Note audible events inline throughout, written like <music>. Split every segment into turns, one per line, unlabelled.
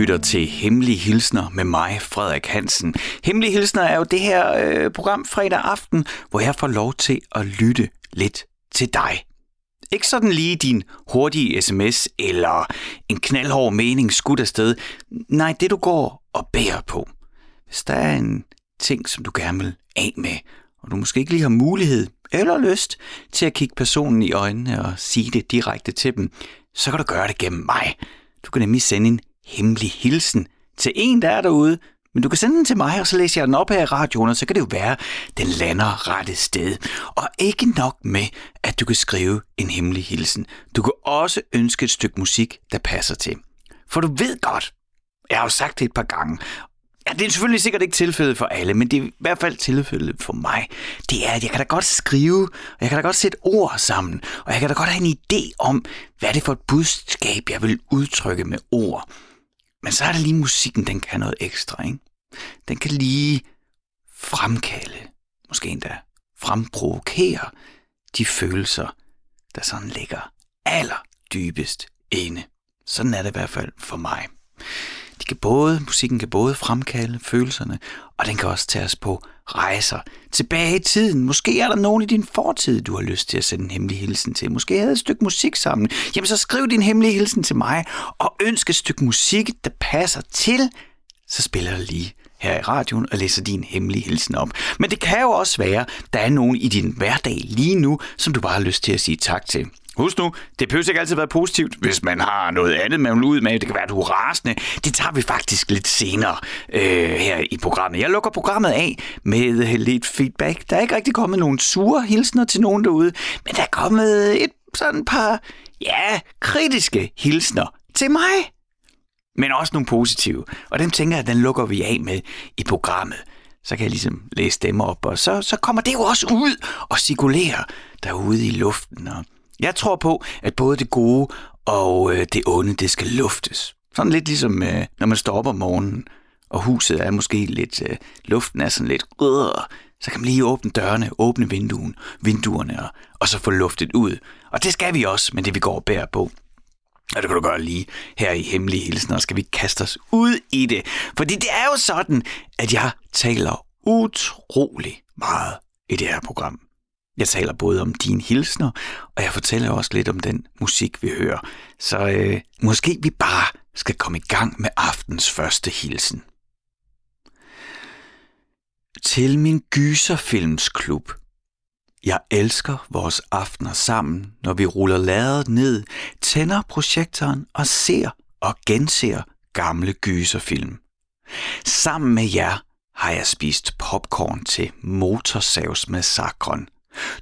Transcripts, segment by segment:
lytter til Hemmelige Hilsner med mig, Frederik Hansen. Hemmelige Hilsner er jo det her øh, program fredag aften, hvor jeg får lov til at lytte lidt til dig. Ikke sådan lige din hurtige sms eller en knaldhård mening skudt afsted. Nej, det du går og bærer på. Hvis der er en ting, som du gerne vil af med, og du måske ikke lige har mulighed eller lyst til at kigge personen i øjnene og sige det direkte til dem, så kan du gøre det gennem mig. Du kan nemlig sende en hemmelig hilsen til en, der er derude, men du kan sende den til mig, og så læser jeg den op her i radioen, og så kan det jo være, den lander rette sted. Og ikke nok med, at du kan skrive en hemmelig hilsen. Du kan også ønske et stykke musik, der passer til. For du ved godt, jeg har jo sagt det et par gange, Ja, det er selvfølgelig sikkert ikke tilfældet for alle, men det er i hvert fald tilfældet for mig. Det er, at jeg kan da godt skrive, og jeg kan da godt sætte ord sammen, og jeg kan da godt have en idé om, hvad det er for et budskab, jeg vil udtrykke med ord. Men så er det lige musikken, den kan noget ekstra, ikke? Den kan lige fremkalde, måske endda fremprovokere de følelser, der sådan ligger aller dybest inde. Sådan er det i hvert fald for mig. De kan både, musikken kan både fremkalde følelserne, og den kan også tage os på rejser tilbage i tiden. Måske er der nogen i din fortid, du har lyst til at sende en hemmelig hilsen til. Måske havde et stykke musik sammen. Jamen så skriv din hemmelige hilsen til mig, og ønsk et stykke musik, der passer til. Så spiller jeg lige her i radioen og læser din hemmelige hilsen op. Men det kan jo også være, der er nogen i din hverdag lige nu, som du bare har lyst til at sige tak til. Husk nu, det behøver ikke altid være positivt, hvis man har noget andet, man vil ud med. Det kan være, at du er rasende. Det tager vi faktisk lidt senere øh, her i programmet. Jeg lukker programmet af med øh, lidt feedback. Der er ikke rigtig kommet nogen sure hilsner til nogen derude, men der er kommet et sådan par, ja, kritiske hilsner til mig. Men også nogle positive. Og dem tænker jeg, at den lukker vi af med i programmet. Så kan jeg ligesom læse dem op, og så, så kommer det jo også ud og cirkulerer derude i luften. Og jeg tror på, at både det gode og øh, det onde, det skal luftes. Sådan lidt ligesom, øh, når man står op om morgenen, og huset er måske lidt, øh, luften er sådan lidt, øh, så kan man lige åbne dørene, åbne vinduen, vinduerne, og, og så få luftet ud. Og det skal vi også, men det vi går og bærer på. Og det kan du gøre lige her i Hemmelige Hilsen, og skal vi kaste os ud i det. Fordi det er jo sådan, at jeg taler utrolig meget i det her program. Jeg taler både om dine hilsner, og jeg fortæller også lidt om den musik, vi hører. Så øh, måske vi bare skal komme i gang med aftens første hilsen. Til min gyserfilmsklub. Jeg elsker vores aftener sammen, når vi ruller ladet ned, tænder projektoren og ser og genser gamle gyserfilm. Sammen med jer har jeg spist popcorn til Motorsavsmassakren –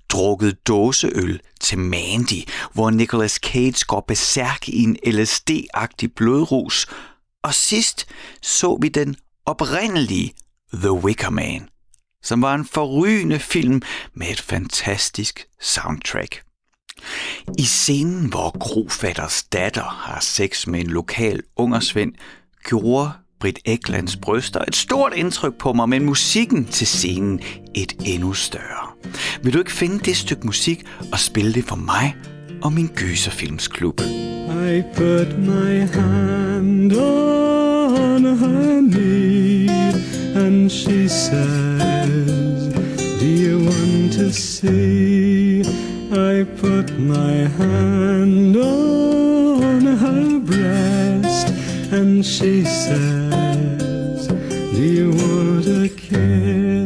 drukket dåseøl til Mandy, hvor Nicolas Cage går besærk i en LSD-agtig blodrus, og sidst så vi den oprindelige The Wicker Man, som var en forrygende film med et fantastisk soundtrack. I scenen, hvor Grofatters datter har sex med en lokal ungersvend, gjorde Britt Eklands bryster et stort indtryk på mig, men musikken til scenen et endnu større. Vil du ikke finde det stykke musik og spille det for mig og min gyserfilmsklub? I put my hand on her knee and she says, Do you want to see? I put my hand on her breast and she says, Do you want a kiss?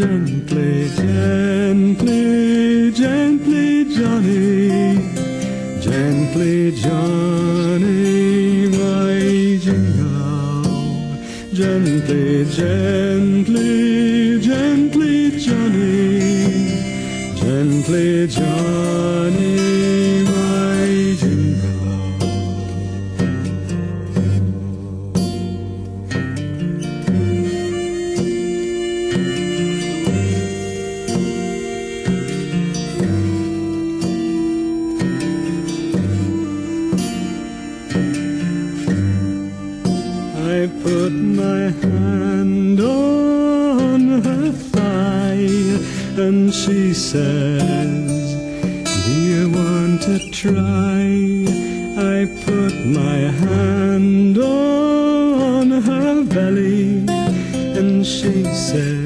Gently, gently, gently, Johnny, gently, Johnny, my jingle, gently, gently, gently, Johnny, gently, Johnny, and she says, Do you want to try?
I put my hand on her belly and she says,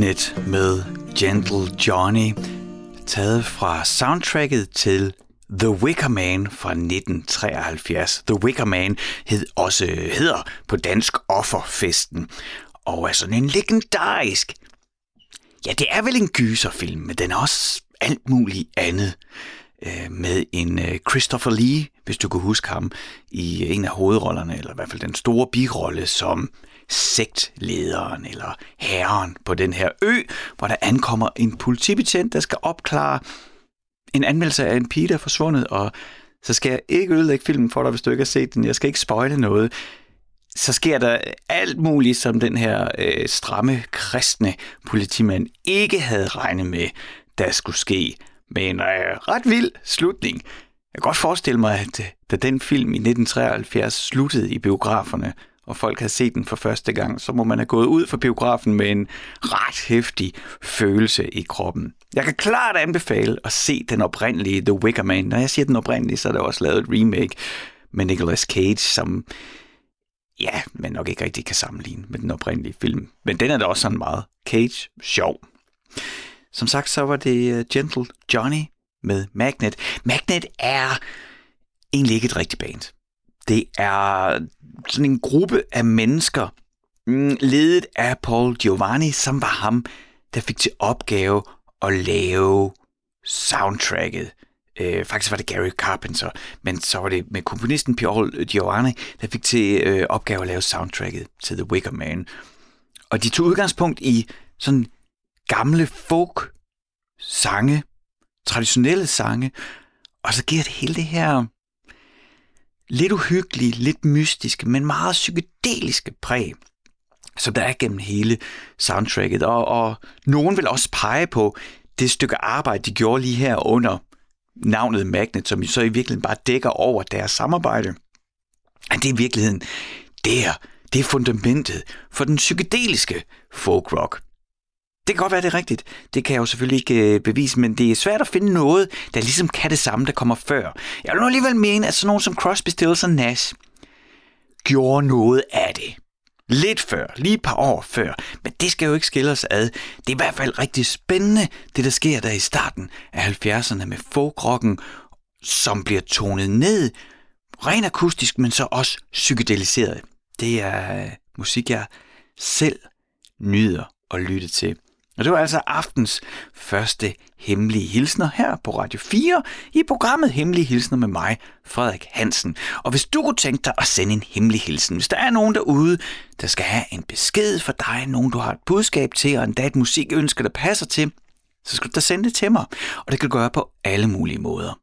Magnet med Gentle Johnny, taget fra soundtracket til The Wicker Man fra 1973. The Wicker Man hed også hedder på dansk Offerfesten, og er sådan en legendarisk Ja, det er vel en gyserfilm, men den er også alt muligt andet. Øh, med en øh, Christopher Lee, hvis du kan huske ham, i en af hovedrollerne, eller i hvert fald den store birolle som sektlederen eller herren på den her ø, hvor der ankommer en politibetjent, der skal opklare en anmeldelse af en pige, der er forsvundet, og så skal jeg ikke ødelægge filmen for dig, hvis du ikke har set den. Jeg skal ikke spoile noget. Så sker der alt muligt, som den her øh, stramme, kristne politimand ikke havde regnet med, der skulle ske. Men en øh, ret vild slutning. Jeg kan godt forestille mig, at øh, da den film i 1973 sluttede i biograferne, og folk havde set den for første gang, så må man have gået ud fra biografen med en ret hæftig følelse i kroppen. Jeg kan klart anbefale at se den oprindelige The Wicker Man. Når jeg siger den oprindelige, så er der også lavet et remake med Nicolas Cage, som ja, man nok ikke rigtig kan sammenligne med den oprindelige film. Men den er da også sådan meget Cage sjov. Som sagt, så var det øh, Gentle Johnny med Magnet. Magnet er egentlig ikke et rigtigt band. Det er sådan en gruppe af mennesker, mm, ledet af Paul Giovanni, som var ham, der fik til opgave at lave soundtracket. Øh, faktisk var det Gary Carpenter, men så var det med komponisten Paul Giovanni, der fik til øh, opgave at lave soundtracket til The Wicker Man. Og de tog udgangspunkt i sådan gamle folk sange, traditionelle sange, og så giver det hele det her lidt uhyggelige, lidt mystiske, men meget psykedeliske præg, som der er gennem hele soundtracket. Og, og nogen vil også pege på det stykke arbejde, de gjorde lige her under navnet Magnet, som så i virkeligheden bare dækker over deres samarbejde. At det er i virkeligheden der, det er fundamentet for den psykedeliske folk rock. Det kan godt være, det er rigtigt. Det kan jeg jo selvfølgelig ikke øh, bevise, men det er svært at finde noget, der ligesom kan det samme, der kommer før. Jeg vil nu alligevel mene, at sådan nogen som Crosby, Stills og Nash gjorde noget af det. Lidt før, lige et par år før, men det skal jo ikke skille os ad. Det er i hvert fald rigtig spændende, det der sker der i starten af 70'erne med folkrocken, som bliver tonet ned, ren akustisk, men så også psykedeliseret. Det er øh, musik, jeg selv nyder at lytte til. Og det var altså aftens første hemmelige hilsner her på Radio 4 i programmet Hemmelige Hilsner med mig, Frederik Hansen. Og hvis du kunne tænke dig at sende en hemmelig hilsen, hvis der er nogen derude, der skal have en besked for dig, nogen du har et budskab til, og endda et musikønske, der passer til, så skal du da sende det til mig. Og det kan du gøre på alle mulige måder.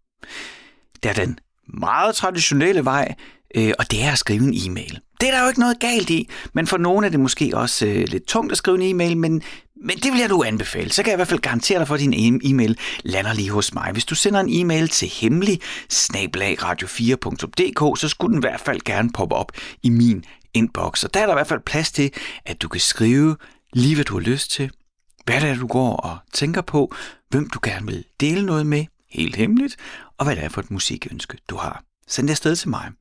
det er den meget traditionelle vej, øh, og det er at skrive en e-mail. Det er der jo ikke noget galt i, men for nogle er det måske også øh, lidt tungt at skrive en e-mail, men, men det vil jeg nu anbefale. Så kan jeg i hvert fald garantere dig for, at din e- e-mail lander lige hos mig. Hvis du sender en e-mail til hemmelig radio4.dk, så skulle den i hvert fald gerne poppe op i min inbox. Og der er der i hvert fald plads til, at du kan skrive lige, hvad du har lyst til, hvad det er, du går og tænker på, hvem du gerne vil dele noget med, helt hemmeligt, og hvad det er for et musikønske, du har. Send det afsted til mig.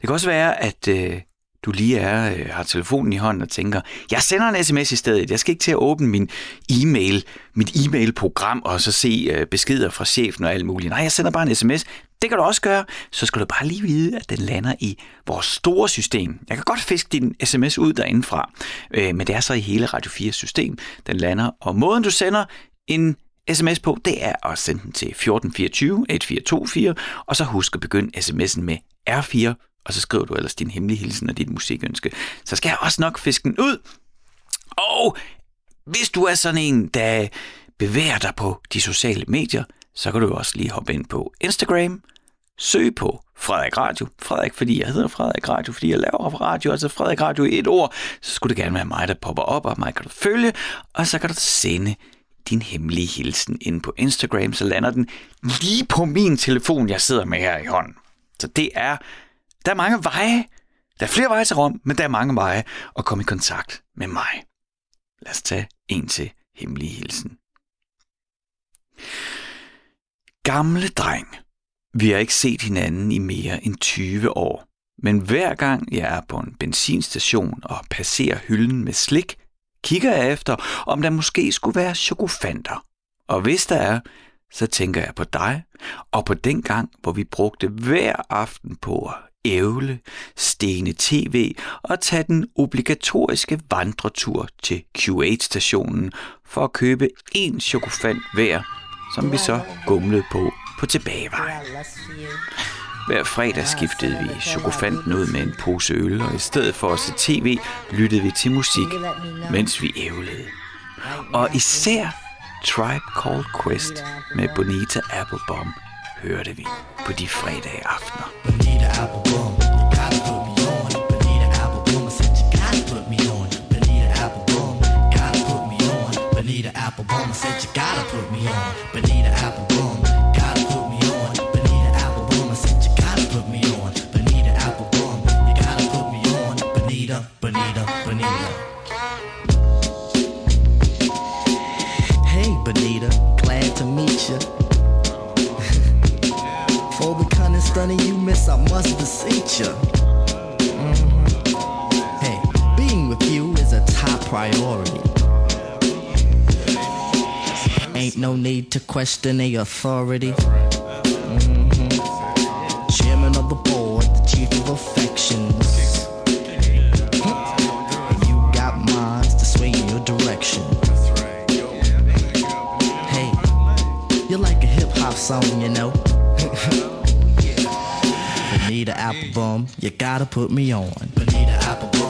Det kan også være, at øh, du lige er, øh, har telefonen i hånden og tænker, jeg sender en sms i stedet. Jeg skal ikke til at åbne min e-mail, mit e-mail-program og så se øh, beskeder fra chefen og alt muligt. Nej, jeg sender bare en sms. Det kan du også gøre. Så skal du bare lige vide, at den lander i vores store system. Jeg kan godt fiske din sms ud derindefra, øh, men det er så i hele Radio 4 system, den lander. Og måden du sender en sms på, det er at sende den til 1424 1424, og så husk at begynde sms'en med R4 og så skriver du ellers din hemmelige hilsen og dit musikønske. Så skal jeg også nok fiske den ud. Og hvis du er sådan en, der bevæger dig på de sociale medier, så kan du også lige hoppe ind på Instagram, søg på Frederik Radio. Frederik, fordi jeg hedder Frederik Radio, fordi jeg laver radio, altså Frederik Radio i et ord. Så skulle det gerne være mig, der popper op, og mig kan du følge, og så kan du sende din hemmelige hilsen ind på Instagram, så lander den lige på min telefon, jeg sidder med her i hånden. Så det er der er mange veje. Der er flere veje til Rom, men der er mange veje at komme i kontakt med mig. Lad os tage en til hemmelig hilsen. Gamle dreng. Vi har ikke set hinanden i mere end 20 år. Men hver gang jeg er på en benzinstation og passerer hylden med slik, kigger jeg efter, om der måske skulle være chokofanter. Og hvis der er, så tænker jeg på dig, og på den gang, hvor vi brugte hver aften på at ævle, stene tv og tage den obligatoriske vandretur til Q8-stationen for at købe en chokofant hver, som vi så gumlede på på tilbagevejen. Hver fredag skiftede vi chokofanten ud med en pose øl, og i stedet for at se tv, lyttede vi til musik, mens vi ævlede. Og især Tribe Called Quest med Bonita Applebaum hørte vi på de fredag aftener.
Bonita Applebum, you gotta put me on. Applebum, I said you gotta put me on. Bonita Applebum, gotta put me on. I said you gotta put me on. Applebum, stunning you miss, I must beseech you. Hey, being with you is a top priority. Ain't no need to question the authority. Mhm. Chairman of the board, the chief of affections. Hmm. You got minds to sway in your direction. Hey, you're like a hip hop song, you know. Bonita Applebum, you gotta put me on. Bonita Applebum,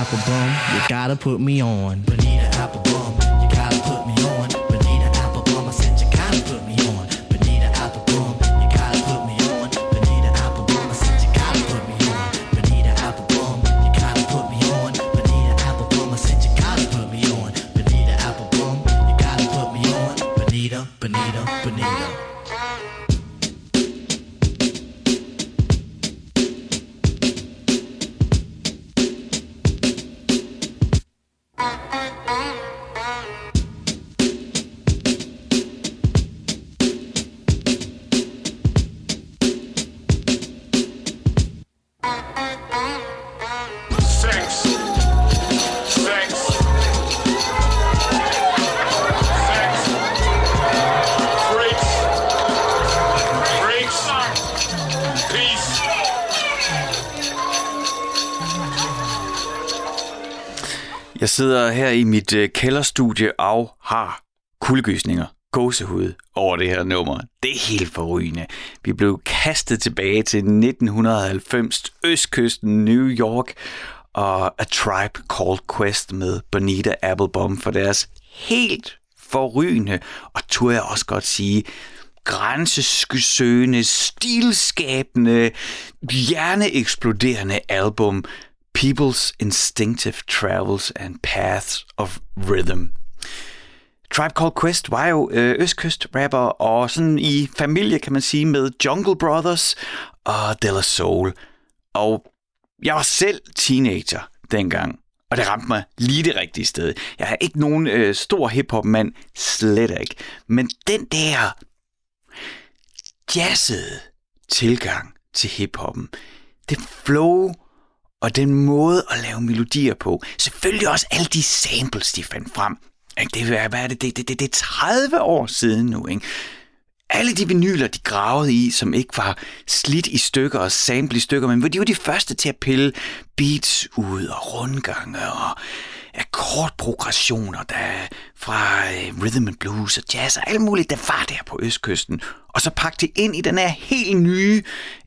You gotta put me on.
Sidder her i mit øh, kælderstudie og har kuldegysninger, gåsehud over det her nummer. Det er helt forrygende. Vi blev kastet tilbage til 1990, Østkysten, New York, og A Tribe Called Quest med Bonita Applebum for deres helt forrygende, og turde jeg også godt sige, grænsesøgende, stilskabende, hjerneeksploderende album People's Instinctive Travels and Paths of Rhythm. Tribe Called Quest var jo øh, rapper og sådan i familie, kan man sige, med Jungle Brothers og De La Soul. Og jeg var selv teenager dengang, og det ramte mig lige det rigtige sted. Jeg er ikke nogen øh, stor hiphop-mand, slet ikke. Men den der jazzede tilgang til hiphoppen, det flow og den måde at lave melodier på. Selvfølgelig også alle de samples, de fandt frem. Det, hvad er det? Det, det, det, det er 30 år siden nu, ikke? Alle de vinyler, de gravede i, som ikke var slidt i stykker og sample i stykker, men hvor de var de første til at pille beats ud og rundgange og akkordprogressioner der fra øh, rhythm and blues og jazz og alt muligt, der var der på Østkysten. Og så pakke det ind i den her helt nye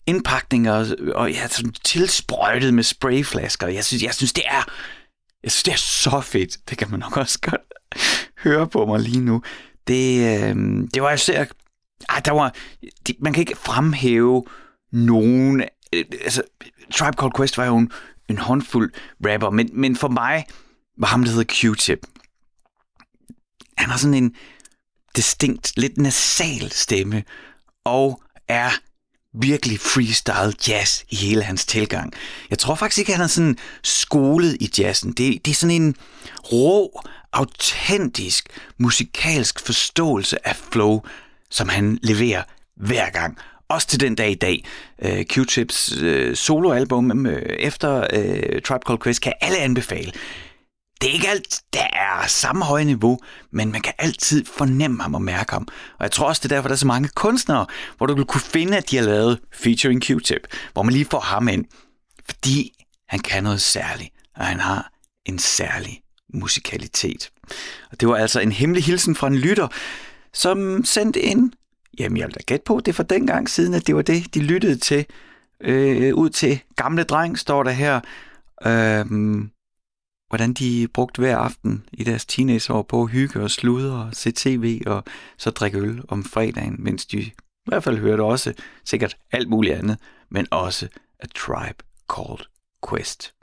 indpakning og, og ja, sådan tilsprøjtet med sprayflasker. Jeg synes, jeg synes, det er jeg synes, det er så fedt. Det kan man nok også godt <laughs> høre på mig lige nu. Det, øh, det var især... Ej, der var, de, man kan ikke fremhæve nogen... Øh, altså, Tribe Called Quest var jo en, en håndfuld rapper, men, men for mig var ham, der hedder Q-Tip. Han har sådan en distinkt, lidt nasal stemme, og er virkelig freestyle jazz i hele hans tilgang. Jeg tror faktisk ikke, at han er sådan skolet i jazzen. Det, det er sådan en rå, autentisk, musikalsk forståelse af flow, som han leverer hver gang. Også til den dag i dag. Øh, Q-Tips øh, soloalbum øh, efter Tribe Called Quest kan alle anbefale. Det er ikke alt, der er samme høje niveau, men man kan altid fornemme ham og mærke ham. Og jeg tror også, det er derfor, der er så mange kunstnere, hvor du vil kunne finde, at de har lavet featuring Q-Tip, hvor man lige får ham ind. Fordi han kan noget særligt, og han har en særlig musikalitet. Og det var altså en hemmelig hilsen fra en lytter, som sendte ind, jamen jeg vil da gætte på, det er fra dengang siden, at det var det, de lyttede til. Øh, ud til gamle dreng, står der her. Øh, hvordan de brugte hver aften i deres teenageår på at hygge og sludre og se tv og så drikke øl om fredagen, mens de i hvert fald hørte også sikkert alt muligt andet, men også A Tribe Called Quest.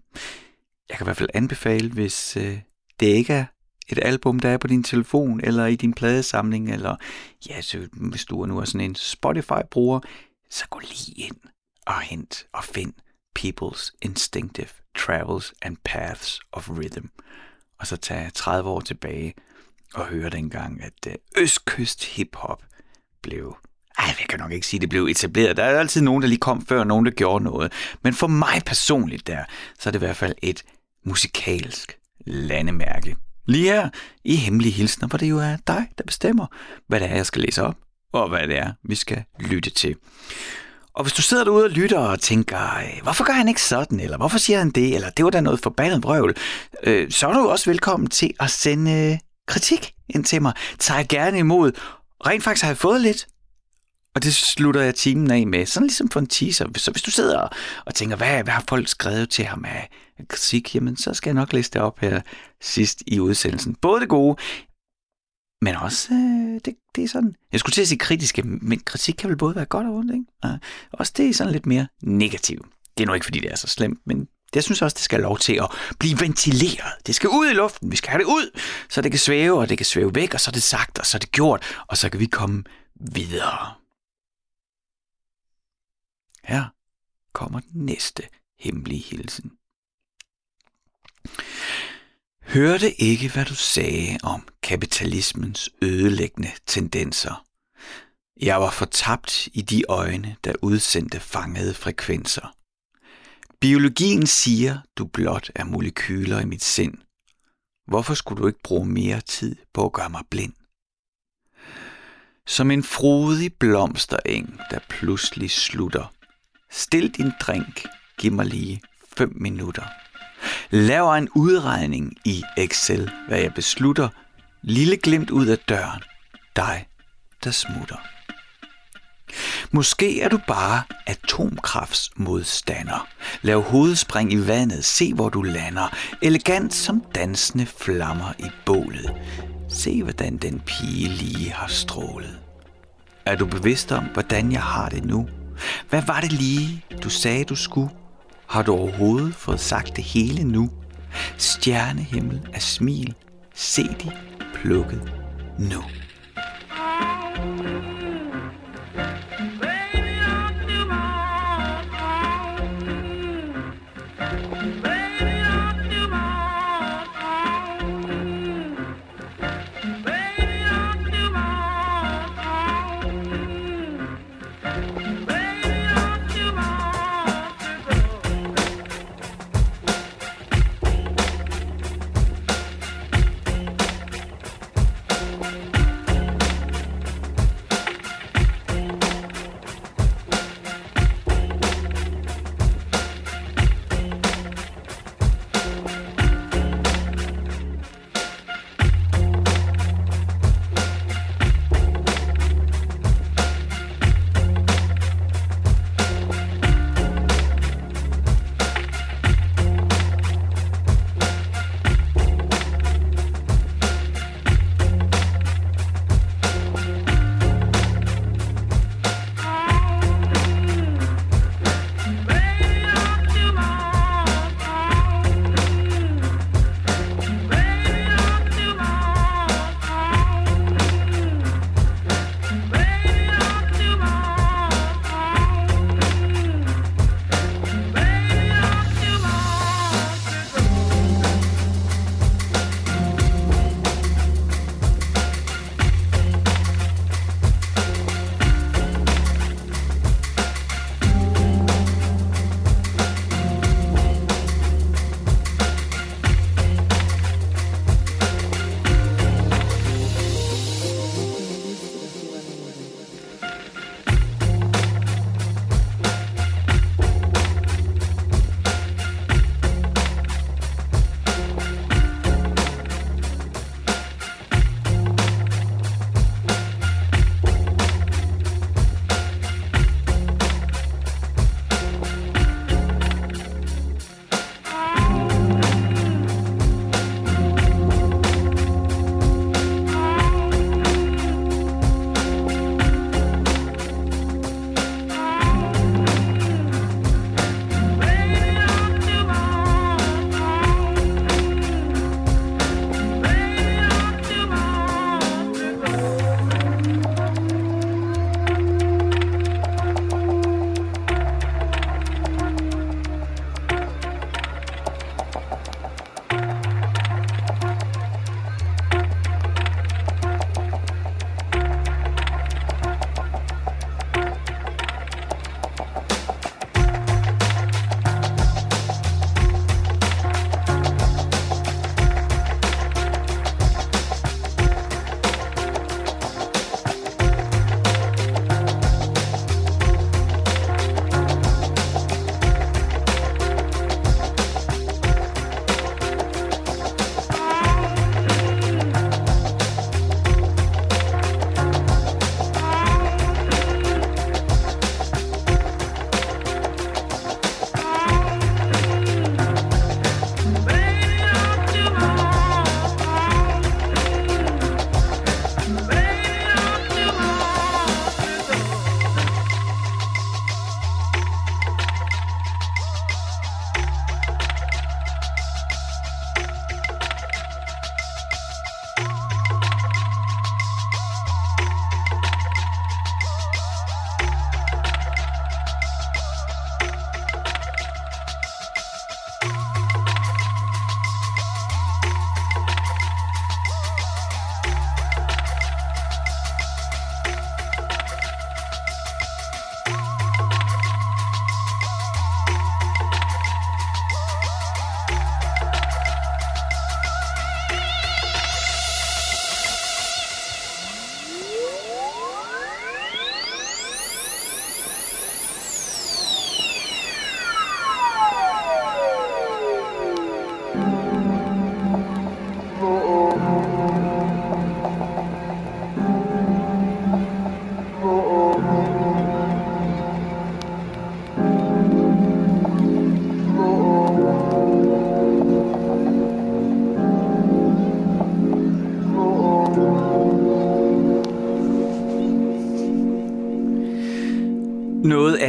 Jeg kan i hvert fald anbefale, hvis øh, det ikke er et album, der er på din telefon, eller i din pladesamling, eller ja, så hvis du nu er sådan en Spotify-bruger, så gå lige ind og hent og find People's Instinctive Travels and Paths of Rhythm. Og så tage 30 år tilbage og høre dengang, at øh, Østkyst Hip-Hop blev... Ej, jeg kan nok ikke sige, at det blev etableret. Der er altid nogen, der lige kom før, og nogen, der gjorde noget. Men for mig personligt der, så er det i hvert fald et musikalsk landemærke. Lige her i Hemmelige Hilsner, hvor det jo er dig, der bestemmer, hvad det er, jeg skal læse op, og hvad det er, vi skal lytte til. Og hvis du sidder derude og lytter og tænker, hvorfor gør han ikke sådan, eller hvorfor siger han det, eller det var da noget forbandet vrøvl, øh, så er du også velkommen til at sende øh, kritik ind til mig. Tager jeg gerne imod. Rent faktisk har jeg fået lidt, og det slutter jeg timen af med, sådan ligesom for en teaser. Så hvis du sidder og- og tænker, hvad, hvad har folk skrevet til ham af kritik, jamen så skal jeg nok læse det op her sidst i udsendelsen. Både det gode, men også, øh, det, det er sådan, jeg skulle til at sige kritiske, men kritik kan vel både være godt og ondt, ikke? Og også det er sådan lidt mere negativt. Det er nu ikke, fordi det er så slemt, men jeg synes også, det skal have lov til at blive ventileret. Det skal ud i luften, vi skal have det ud, så det kan svæve, og det kan svæve væk, og så er det sagt, og så er det gjort, og så kan vi komme videre. Her kommer den næste hemmelige hilsen. Hørte ikke, hvad du sagde om kapitalismens ødelæggende tendenser. Jeg var fortabt i de øjne, der udsendte fangede frekvenser. Biologien siger, du blot er molekyler i mit sind. Hvorfor skulle du ikke bruge mere tid på at gøre mig blind? Som en frodig blomstereng, der pludselig slutter. Stil din drink, giv mig lige 5 minutter. Laver en udregning i Excel, hvad jeg beslutter. Lille glimt ud af døren. Dig, der smutter. Måske er du bare atomkraftsmodstander. Lav hovedspring i vandet, se hvor du lander. Elegant som dansende flammer i bålet. Se hvordan den pige lige har strålet. Er du bevidst om, hvordan jeg har det nu? Hvad var det lige, du sagde, du skulle? Har du overhovedet fået sagt det hele nu? Stjernehimmel af smil. Se de plukket nu.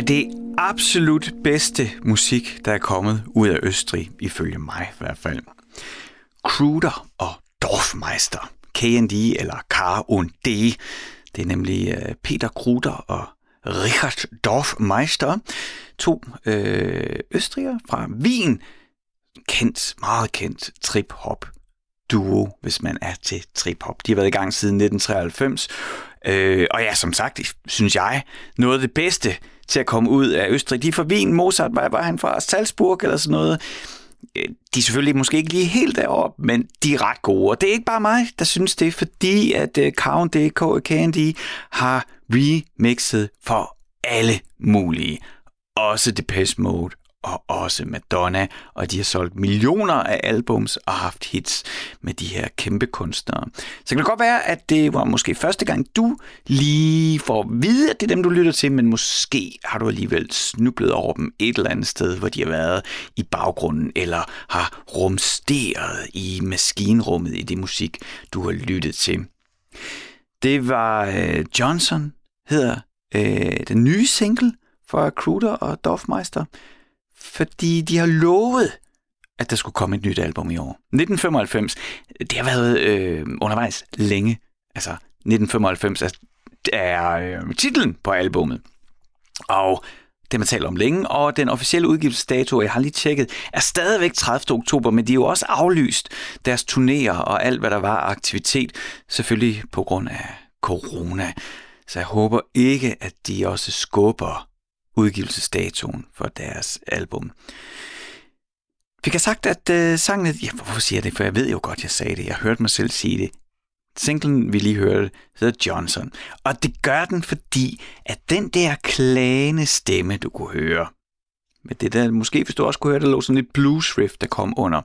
Det absolut bedste musik, der er kommet ud af Østrig, ifølge mig i hvert fald. Kruder og Dorfmeister, KND eller Kar und D. Det er nemlig øh, Peter Kruder og Richard Dorfmeister, to øh, østrigere fra Wien, kendt, meget kendt trip-hop duo, hvis man er til trip-hop. De har været i gang siden 1993, øh, og ja, som sagt, synes jeg, noget af det bedste til at komme ud af Østrig. De er fra Wien, Mozart, var, var han fra Salzburg eller sådan noget. Øh, de er selvfølgelig måske ikke lige helt derop, men de er ret gode. Og det er ikke bare mig, der synes det, fordi at øh, uh, Count DK og Candy har remixet for alle mulige. Også Depeche Mode og også Madonna, og de har solgt millioner af albums og haft hits med de her kæmpe kunstnere. Så kan det godt være, at det var måske første gang, du lige får at vide, at det er dem, du lytter til, men måske har du alligevel snublet over dem et eller andet sted, hvor de har været i baggrunden, eller har rumsteret i maskinrummet i det musik, du har lyttet til. Det var øh, Johnson, hedder øh, den nye single fra Kruder og Dorfmeister, fordi de har lovet, at der skulle komme et nyt album i år. 1995, det har været øh, undervejs længe. Altså, 1995 er, er øh, titlen på albummet. Og det man taler om længe, og den officielle udgivelsesdato, jeg har lige tjekket, er stadigvæk 30. oktober, men de er jo også aflyst deres turnéer og alt, hvad der var aktivitet, selvfølgelig på grund af corona. Så jeg håber ikke, at de også skubber udgivelsesdatoen for deres album. Fik jeg sagt, at øh, sangen... Ja, hvorfor siger jeg det? For jeg ved jo godt, jeg sagde det. Jeg hørte mig selv sige det. Singlen, vi lige hørte, hedder Johnson. Og det gør den, fordi at den der klagende stemme, du kunne høre, med det der, måske hvis du også kunne høre, der lå sådan et blues riff, der kom under,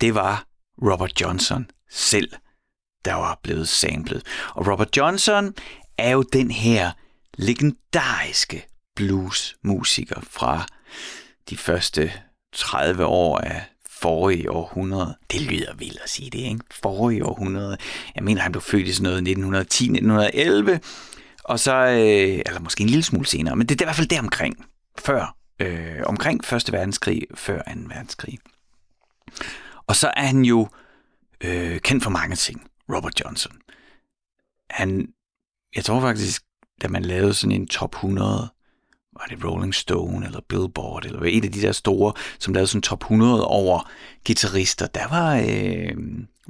det var Robert Johnson selv, der var blevet samlet. Og Robert Johnson er jo den her legendariske bluesmusiker fra de første 30 år af forrige århundrede. Det lyder vildt at sige det, ikke? Forrige århundrede. Jeg mener, han blev født i sådan noget 1910-1911, og så, øh, eller måske en lille smule senere, men det er i hvert fald deromkring, før, øh, omkring Første Verdenskrig, før 2. verdenskrig. Og så er han jo øh, kendt for mange ting, Robert Johnson. Han, jeg tror faktisk, da man lavede sådan en top 100 var det Rolling Stone eller Billboard, eller en af de der store, som lavede sådan top 100 over guitarister, der var øh,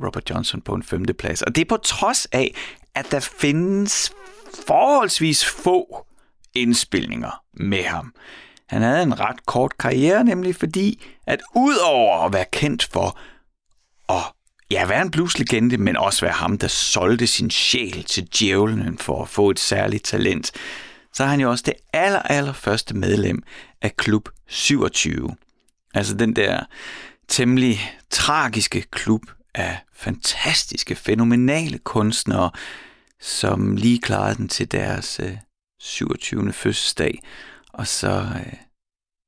Robert Johnson på en femte plads. Og det er på trods af, at der findes forholdsvis få indspilninger med ham. Han havde en ret kort karriere, nemlig fordi, at udover at være kendt for at ja, være en blueslegende, men også være ham, der solgte sin sjæl til djævlen for at få et særligt talent, så er han jo også det aller, aller første medlem af Klub 27. Altså den der temmelig tragiske klub af fantastiske, fænomenale kunstnere, som lige klarede den til deres øh, 27. fødselsdag, og så, øh,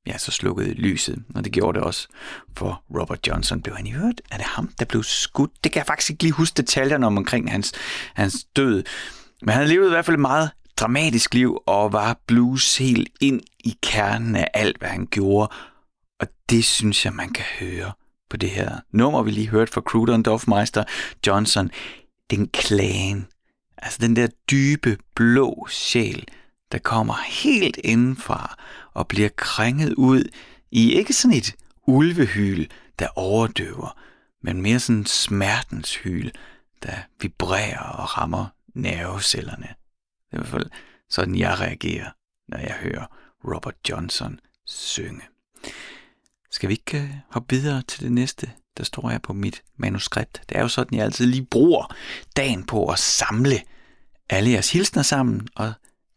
ja, så slukkede lyset, og det gjorde det også for Robert Johnson. Blev han i hørt? Er det ham, der blev skudt? Det kan jeg faktisk ikke lige huske detaljerne om omkring hans, hans død. Men han levede i hvert fald et meget dramatisk liv og var blues helt ind i kernen af alt, hvad han gjorde. Og det synes jeg, man kan høre på det her nummer, vi lige hørte fra Kruder og Dorfmeister Johnson. Den klagen, altså den der dybe blå sjæl, der kommer helt indenfra og bliver krænget ud i ikke sådan et ulvehyl, der overdøver, men mere sådan smertens hyl, der vibrerer og rammer nervecellerne. Det er i hvert fald sådan, jeg reagerer, når jeg hører Robert Johnson synge. Skal vi ikke øh, hoppe videre til det næste, der står jeg på mit manuskript? Det er jo sådan, jeg altid lige bruger dagen på at samle alle jeres hilsner sammen, og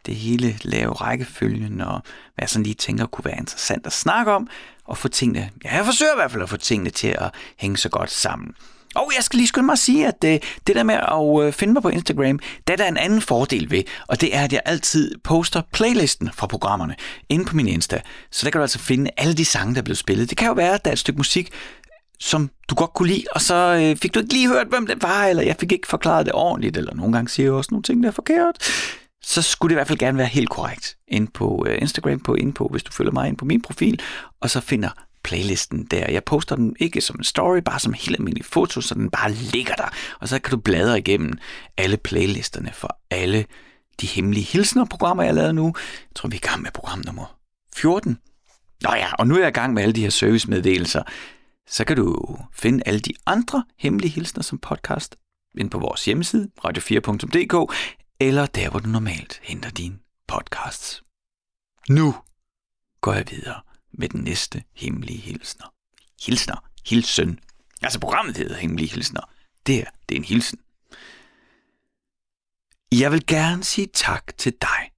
det hele lave rækkefølgen, og hvad jeg sådan lige tænker kunne være interessant at snakke om, og få tingene, ja, jeg forsøger i hvert fald at få tingene til at hænge så godt sammen. Og jeg skal lige skynde mig at sige, at det, det der med at øh, finde mig på Instagram, det er der en anden fordel ved, og det er, at jeg altid poster playlisten fra programmerne inde på min Insta. Så der kan du altså finde alle de sange, der er blevet spillet. Det kan jo være, at der er et stykke musik, som du godt kunne lide, og så øh, fik du ikke lige hørt, hvem det var, eller jeg fik ikke forklaret det ordentligt, eller nogle gange siger jeg også nogle ting, der er forkert. så skulle det i hvert fald gerne være helt korrekt. Ind på øh, Instagram, på ind på, hvis du følger mig ind på min profil, og så finder playlisten der. Jeg poster den ikke som en story, bare som helt almindelig foto, så den bare ligger der. Og så kan du bladre igennem alle playlisterne for alle de hemmelige hilsner-programmer, jeg har lavet nu. Jeg tror, vi er i gang med program nummer 14. Nå ja, og nu er jeg i gang med alle de her servicemeddelelser. Så kan du finde alle de andre hemmelige hilsner som podcast ind på vores hjemmeside, radio4.dk, eller der, hvor du normalt henter dine podcasts. Nu går jeg videre med den næste hemmelige hilsner. Hilsner. Hilsen. Altså programmet hedder Hemmelige Hilsner. Det her, det er en hilsen. Jeg vil gerne sige tak til dig.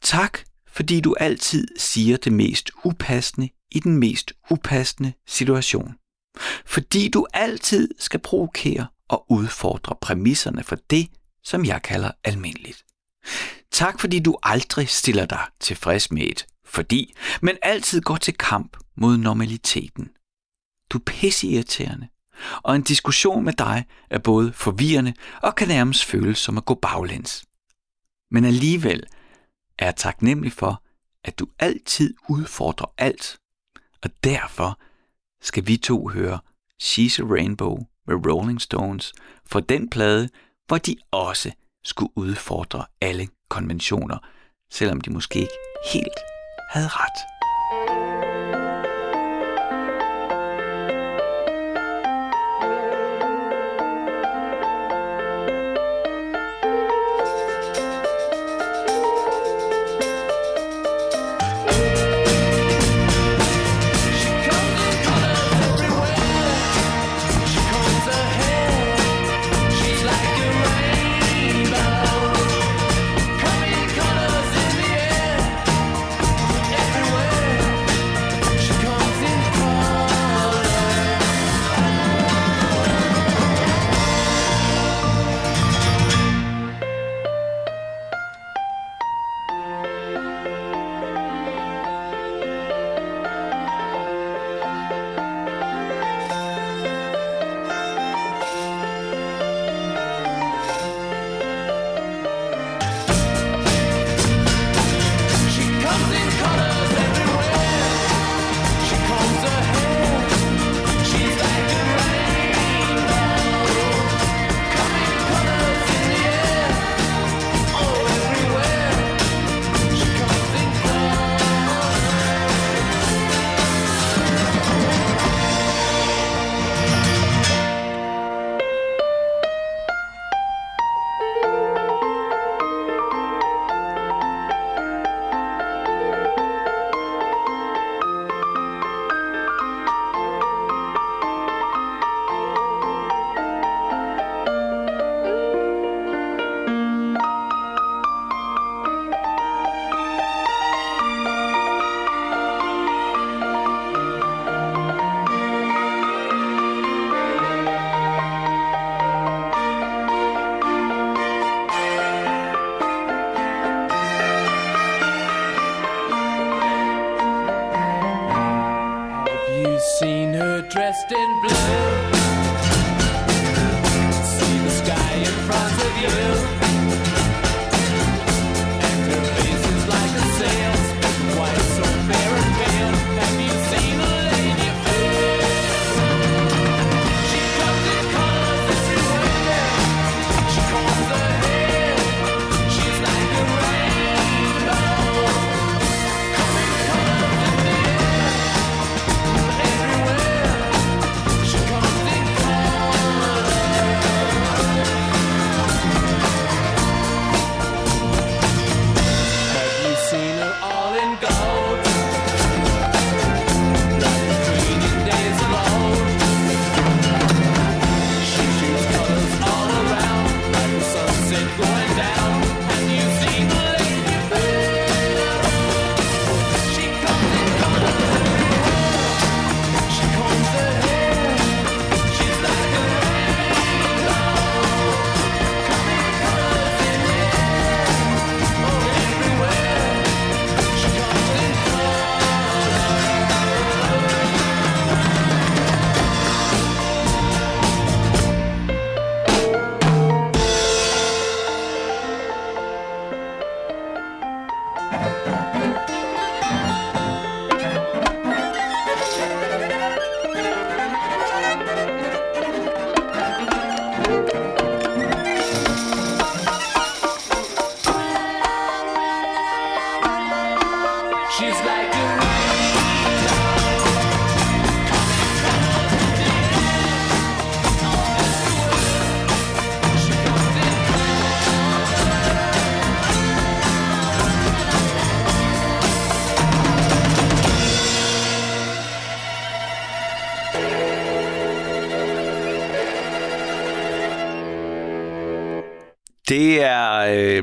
Tak, fordi du altid siger det mest upassende i den mest upassende situation. Fordi du altid skal provokere og udfordre præmisserne for det, som jeg kalder almindeligt. Tak fordi du aldrig stiller dig tilfreds med et fordi, men altid går til kamp mod normaliteten. Du er pisseirriterende, og en diskussion med dig er både forvirrende og kan nærmest føles som at gå baglæns. Men alligevel er jeg taknemmelig for, at du altid udfordrer alt, og derfor skal vi to høre She's a Rainbow med Rolling Stones for den plade, hvor de også skulle udfordre alle konventioner, selvom de måske ikke helt havde ret.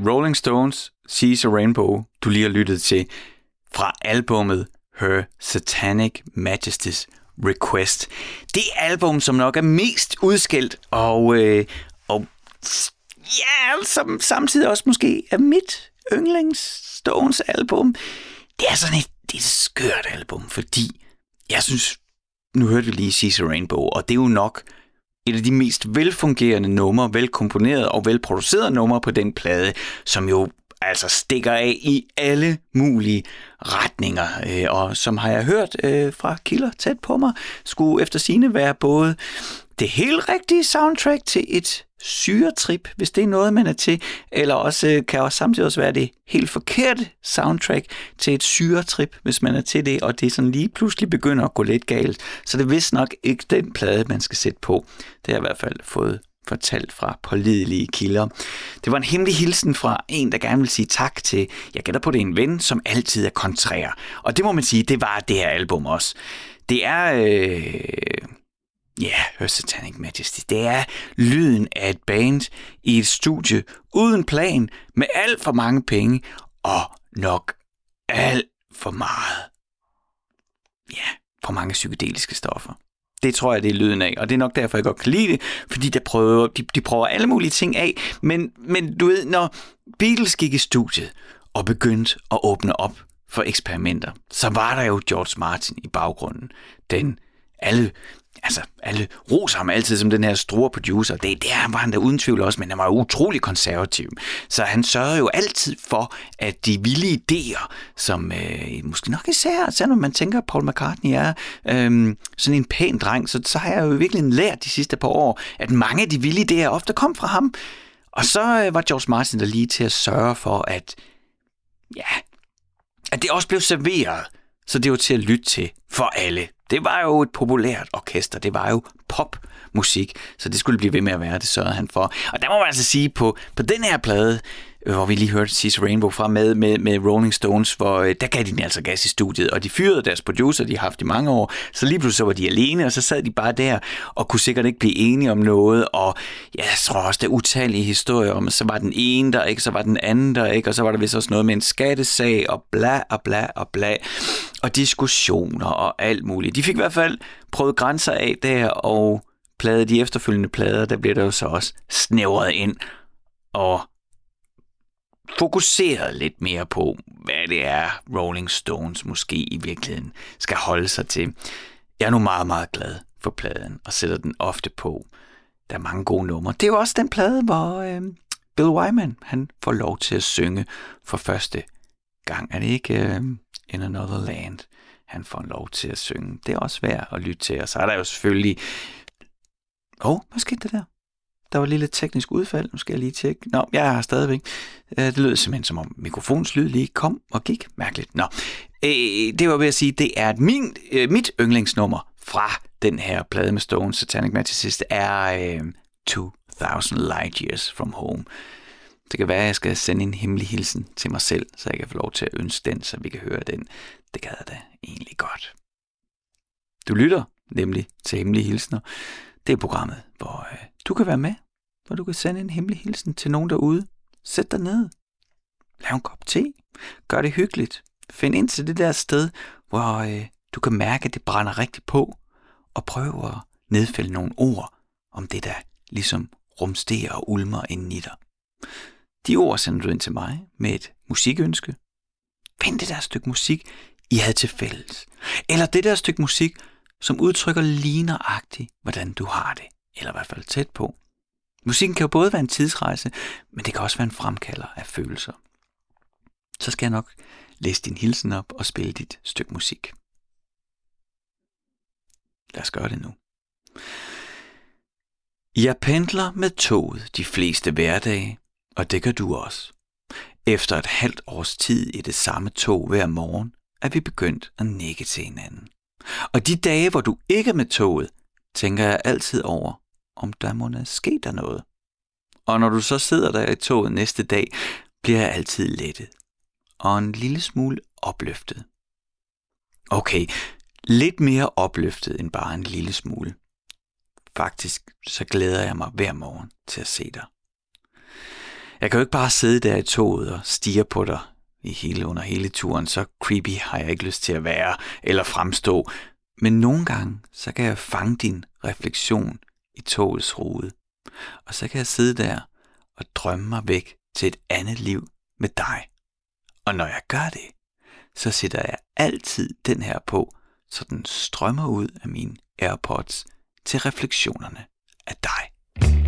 Rolling Stones, Seas a Rainbow, du lige har lyttet til fra albummet Her Satanic Majesty's Request. Det album, som nok er mest udskilt, og, øh, og ja, som samtidig også måske er mit yndlings Stones album. Det er sådan et, det er et skørt album, fordi jeg synes, nu hørte vi lige a Rainbow, og det er jo nok et af de mest velfungerende numre, velkomponerede og velproducerede numre på den plade, som jo altså stikker af i alle mulige retninger. Øh, og som har jeg hørt øh, fra kilder tæt på mig, skulle efter sine være både det helt rigtige soundtrack til et syretrip, hvis det er noget, man er til, eller også øh, kan også samtidig også være det helt forkerte soundtrack til et syretrip, hvis man er til det, og det sådan lige pludselig begynder at gå lidt galt. Så det er vist nok ikke den plade, man skal sætte på. Det har jeg i hvert fald fået fortalt fra pålidelige kilder. Det var en hemmelig hilsen fra en, der gerne vil sige tak til, jeg gætter på det en ven, som altid er kontrær. Og det må man sige, det var det her album også. Det er... Øh, Ja, yeah, Her Satanic Majesty. Det er lyden af et band i et studie uden plan, med alt for mange penge og nok alt for meget. Ja, for mange psykedeliske stoffer. Det tror jeg, det er lyden af, og det er nok derfor, jeg godt kan lide det, fordi der prøver, de, de prøver alle mulige ting af, men, men du ved, når Beatles gik i studiet og begyndte at åbne op for eksperimenter, så var der jo George Martin i baggrunden. Den alle, altså alle roser ham altid som den her store producer. Det, det var han da uden tvivl også, men han var utrolig konservativ. Så han sørgede jo altid for, at de vilde idéer, som øh, måske nok især, selvom man tænker, at Paul McCartney er øh, sådan en pæn dreng, så, så har jeg jo virkelig lært de sidste par år, at mange af de vilde idéer ofte kom fra ham. Og så øh, var George Martin der lige til at sørge for, at ja, at det også blev serveret, så det var til at lytte til for alle. Det var jo et populært orkester, det var jo popmusik, så det skulle blive ved med at være, det sørgede han for. Og der må man altså sige, på, på den her plade, Øh, hvor vi lige hørte sidste Rainbow fra med, med, med Rolling Stones, hvor øh, der gav de den altså gas i studiet, og de fyrede deres producer, de har haft i mange år, så lige pludselig så var de alene, og så sad de bare der, og kunne sikkert ikke blive enige om noget, og ja, jeg tror også, der er utallige historier om, så var den ene der ikke, så var den anden der ikke, og så var der vist også noget med en skattesag, og bla, og bla, og bla, og diskussioner, og alt muligt. De fik i hvert fald prøvet grænser af der, og plade de efterfølgende plader, der bliver der jo så også snævret ind, og fokuseret lidt mere på, hvad det er, Rolling Stones måske i virkeligheden skal holde sig til. Jeg er nu meget, meget glad for pladen, og sætter den ofte på. Der er mange gode numre. Det er jo også den plade, hvor øh, Bill Wyman, han får lov til at synge for første gang. Er det ikke øh, In Another Land, han får lov til at synge? Det er også værd at lytte til. Og så er der jo selvfølgelig... Åh, oh, hvad skete der der? Der var et lille teknisk udfald. Nu skal jeg lige tjekke. Nå, jeg er her stadigvæk. Øh, det lød simpelthen som om mikrofonens lyd lige kom og gik. Mærkeligt. Nå, øh, det var ved at sige, det er min, øh, mit yndlingsnummer fra den her plade med Stone Satanic Magicist er øh, 2000 Light Years From Home. Det kan være, at jeg skal sende en hemmelig hilsen til mig selv, så jeg kan få lov til at ønske den, så vi kan høre den. Det gad jeg da egentlig godt. Du lytter nemlig til Hemmelige Hilsner. Det er programmet, hvor øh, du kan være med, hvor du kan sende en hemmelig hilsen til nogen derude. Sæt dig ned. Lav en kop te. Gør det hyggeligt. Find ind til det der sted, hvor øh, du kan mærke, at det brænder rigtigt på, og prøv at nedfælde nogle ord om det, der ligesom rumsterer og ulmer inden i dig. De ord sender du ind til mig med et musikønske. Find det der stykke musik, I havde til fælles. Eller det der stykke musik, som udtrykker lige nøjagtigt, hvordan du har det. Eller i hvert fald tæt på. Musikken kan jo både være en tidsrejse, men det kan også være en fremkalder af følelser. så skal jeg nok læse din hilsen op og spille dit stykke musik. Lad os gøre det nu. Jeg pendler med toget de fleste hverdage, og det gør du også. Efter et halvt års tid i det samme tog hver morgen, er vi begyndt at nikke til hinanden. Og de dage, hvor du ikke er med toget, tænker jeg altid over, om der må ske der noget. Og når du så sidder der i toget næste dag, bliver jeg altid lettet. Og en lille smule opløftet. Okay, lidt mere opløftet end bare en lille smule. Faktisk så glæder jeg mig hver morgen til at se dig. Jeg kan jo ikke bare sidde der i toget og stige på dig i hele under hele turen. Så creepy har jeg ikke lyst til at være eller fremstå. Men nogle gange, så kan jeg fange din refleksion i togets rude. Og så kan jeg sidde der og drømme mig væk til et andet liv med dig. Og når jeg gør det, så sætter jeg altid den her på, så den strømmer ud af mine AirPods til refleksionerne af dig.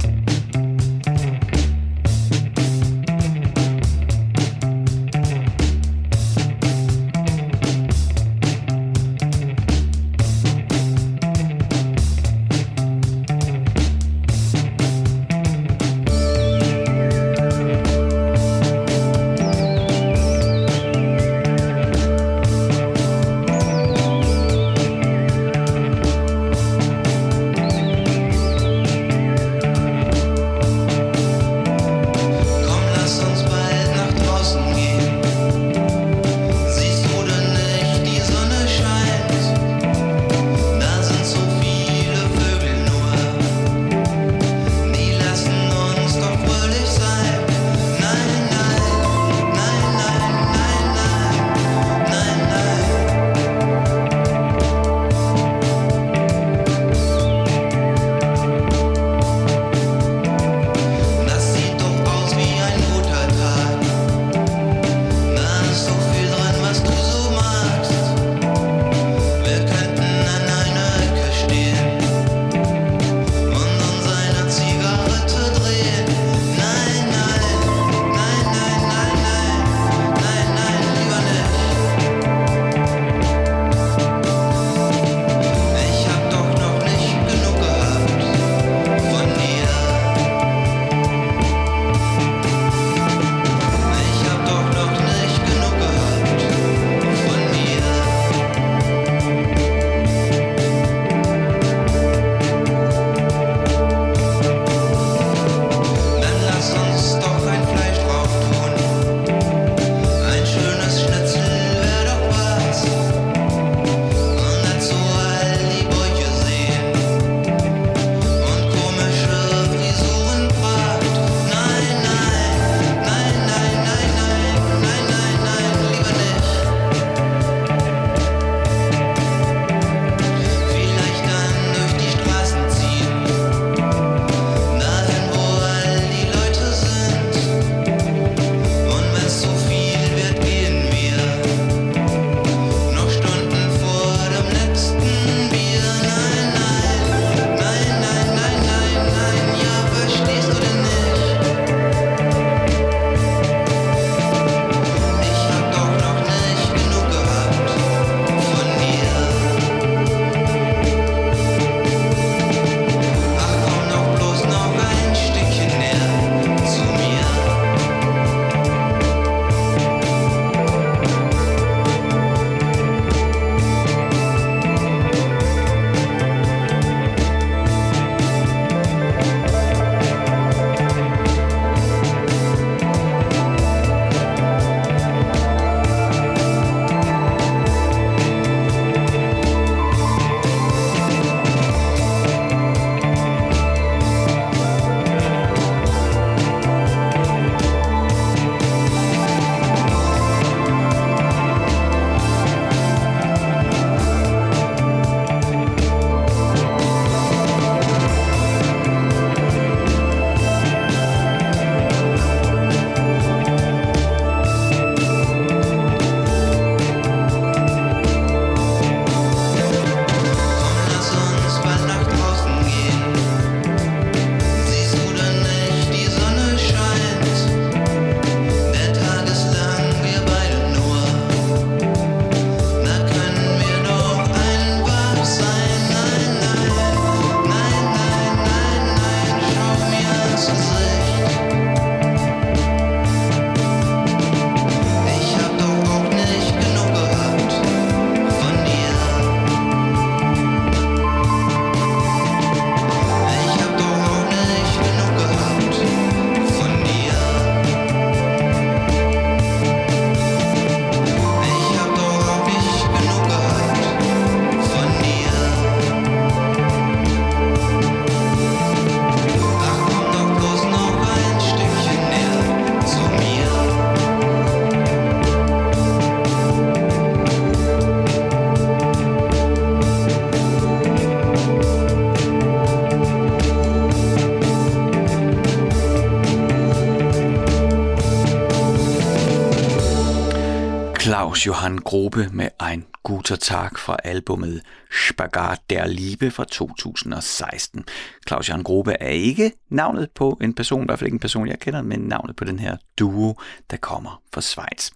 Klaus Johan Grobe med Ein guter Tag fra albumet Spagat der Liebe fra 2016. Klaus Johan Grobe er ikke navnet på en person, i hvert fald ikke en person, jeg kender, men navnet på den her duo, der kommer fra Schweiz.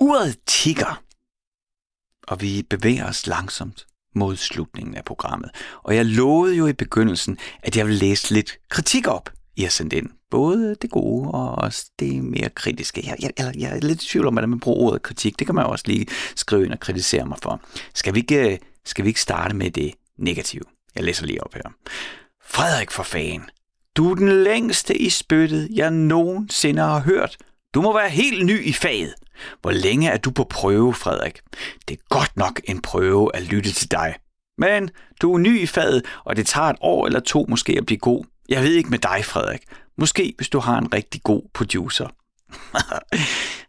Uret tigger, og vi bevæger os langsomt mod slutningen af programmet. Og jeg lovede jo i begyndelsen, at jeg ville læse lidt kritik op, i har sendt ind. Både det gode og også det mere kritiske. Jeg, jeg, eller jeg er lidt i tvivl om, hvordan man bruger ordet kritik. Det kan man jo også lige skrive ind og kritisere mig for. Skal vi ikke, øh, skal vi ikke starte med det negative? Jeg læser lige op her. Frederik for fan. Du er den længste i spyttet, jeg nogensinde har hørt. Du må være helt ny i faget. Hvor længe er du på prøve, Frederik? Det er godt nok en prøve at lytte til dig. Men du er ny i faget, og det tager et år eller to måske at blive god. Jeg ved ikke med dig, Frederik. Måske hvis du har en rigtig god producer.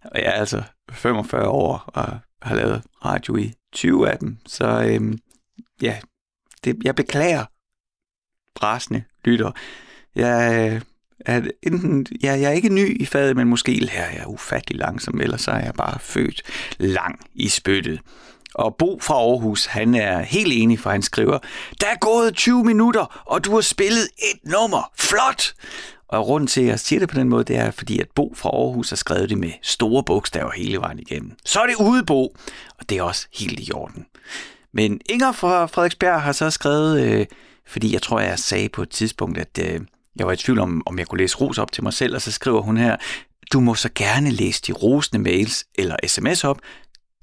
og <laughs> jeg er altså 45 år og har lavet radio i 20 af dem, så øhm, ja, det, jeg beklager brasende lytter. Jeg øh, er enten, ja, jeg er ikke ny i faget, men måske lærer jeg ufattelig langsomt, eller så er jeg bare født lang i spyttet. Og Bo fra Aarhus, han er helt enig, for han skriver, der er gået 20 minutter, og du har spillet et nummer. Flot! Og rundt til, at jeg siger det på den måde, det er, fordi at Bo fra Aarhus har skrevet det med store bogstaver hele vejen igennem. Så er det ude, Bo! Og det er også helt i orden. Men Inger fra Frederiksberg har så skrevet, øh, fordi jeg tror, jeg sagde på et tidspunkt, at øh, jeg var i tvivl om, om jeg kunne læse ros op til mig selv, og så skriver hun her, du må så gerne læse de rosende mails eller sms op.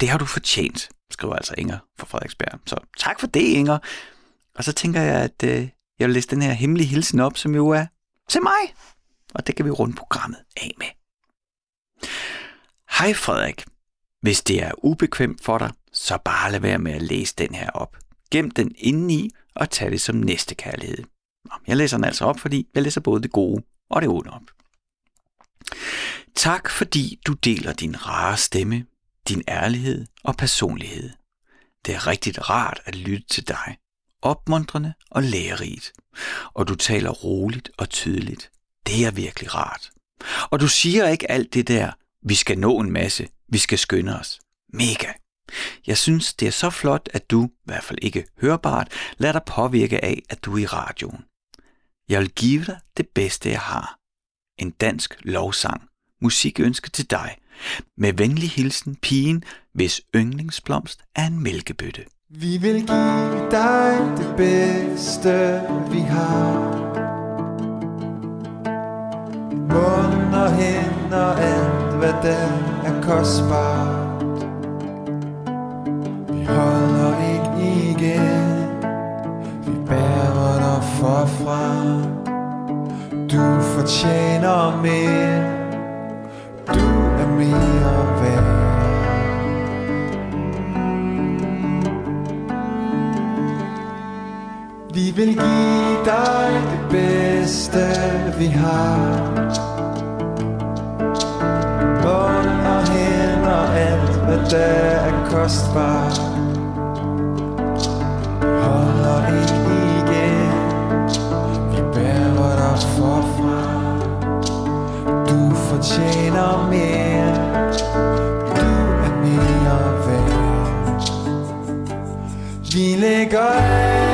Det har du fortjent, skriver altså Inger fra Frederiksberg. Så tak for det, Inger. Og så tænker jeg, at øh, jeg vil læse den her hemmelige hilsen op, som jo er til mig. Og det kan vi runde programmet af med. Hej Frederik. Hvis det er ubekvemt for dig, så bare lad være med at læse den her op. Gem den indeni og tag det som næste kærlighed. Jeg læser den altså op, fordi jeg læser både det gode og det onde op. Tak fordi du deler din rare stemme, din ærlighed og personlighed. Det er rigtig rart at lytte til dig. Opmuntrende og lærerigt. Og du taler roligt og tydeligt. Det er virkelig rart. Og du siger ikke alt det der, vi skal nå en masse, vi skal skynde os. Mega. Jeg synes, det er så flot, at du, i hvert fald ikke hørbart, lader dig påvirke af, at du er i radioen. Jeg vil give dig det bedste, jeg har. En dansk lovsang. Musikønske til dig. Med venlig hilsen pigen, hvis yndlingsblomst er en mælkebøtte.
Vi vil give dig det bedste, vi har. Mund og hænder, alt hvad der er kostbart. Vi holder ikke igen, vi bærer dig forfra. Du fortjener mere, er mere værd. Vi vil give dig det bedste, vi har. Mund og hænder, alt hvad der er kostbart. Holder ikke Du fortjener mere, du er mere værd. Vi lægger alt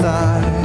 Hos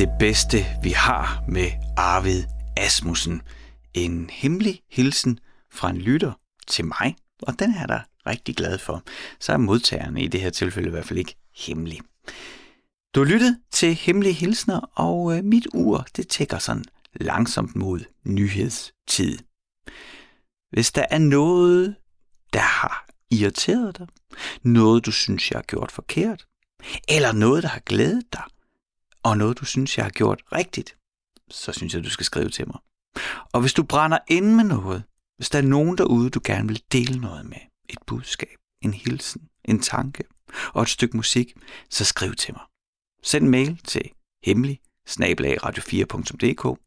det bedste, vi har med Arvid Asmussen. En hemmelig hilsen fra en lytter til mig, og den er der rigtig glad for. Så er modtagerne i det her tilfælde i hvert fald ikke hemmelig. Du har lyttet til Hemmelige Hilsner, og øh, mit ur, det tækker sådan langsomt mod nyhedstid. Hvis der er noget, der har irriteret dig, noget du synes, jeg har gjort forkert, eller noget, der har glædet dig, og noget, du synes, jeg har gjort rigtigt, så synes jeg, du skal skrive til mig. Og hvis du brænder ind med noget, hvis der er nogen derude, du gerne vil dele noget med, et budskab, en hilsen, en tanke og et stykke musik, så skriv til mig. Send en mail til hemmelig radio4.dk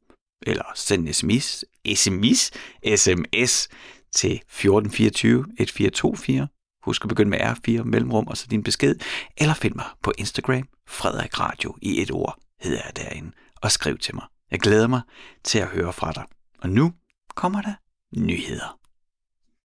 eller send en sms, sms, sms til 1424 1424. Husk at begynde med R4 mellemrum og så din besked, eller find mig på Instagram, Frederik Radio i et ord, hedder jeg derinde, og skriv til mig. Jeg glæder mig til at høre fra dig. Og nu kommer der nyheder.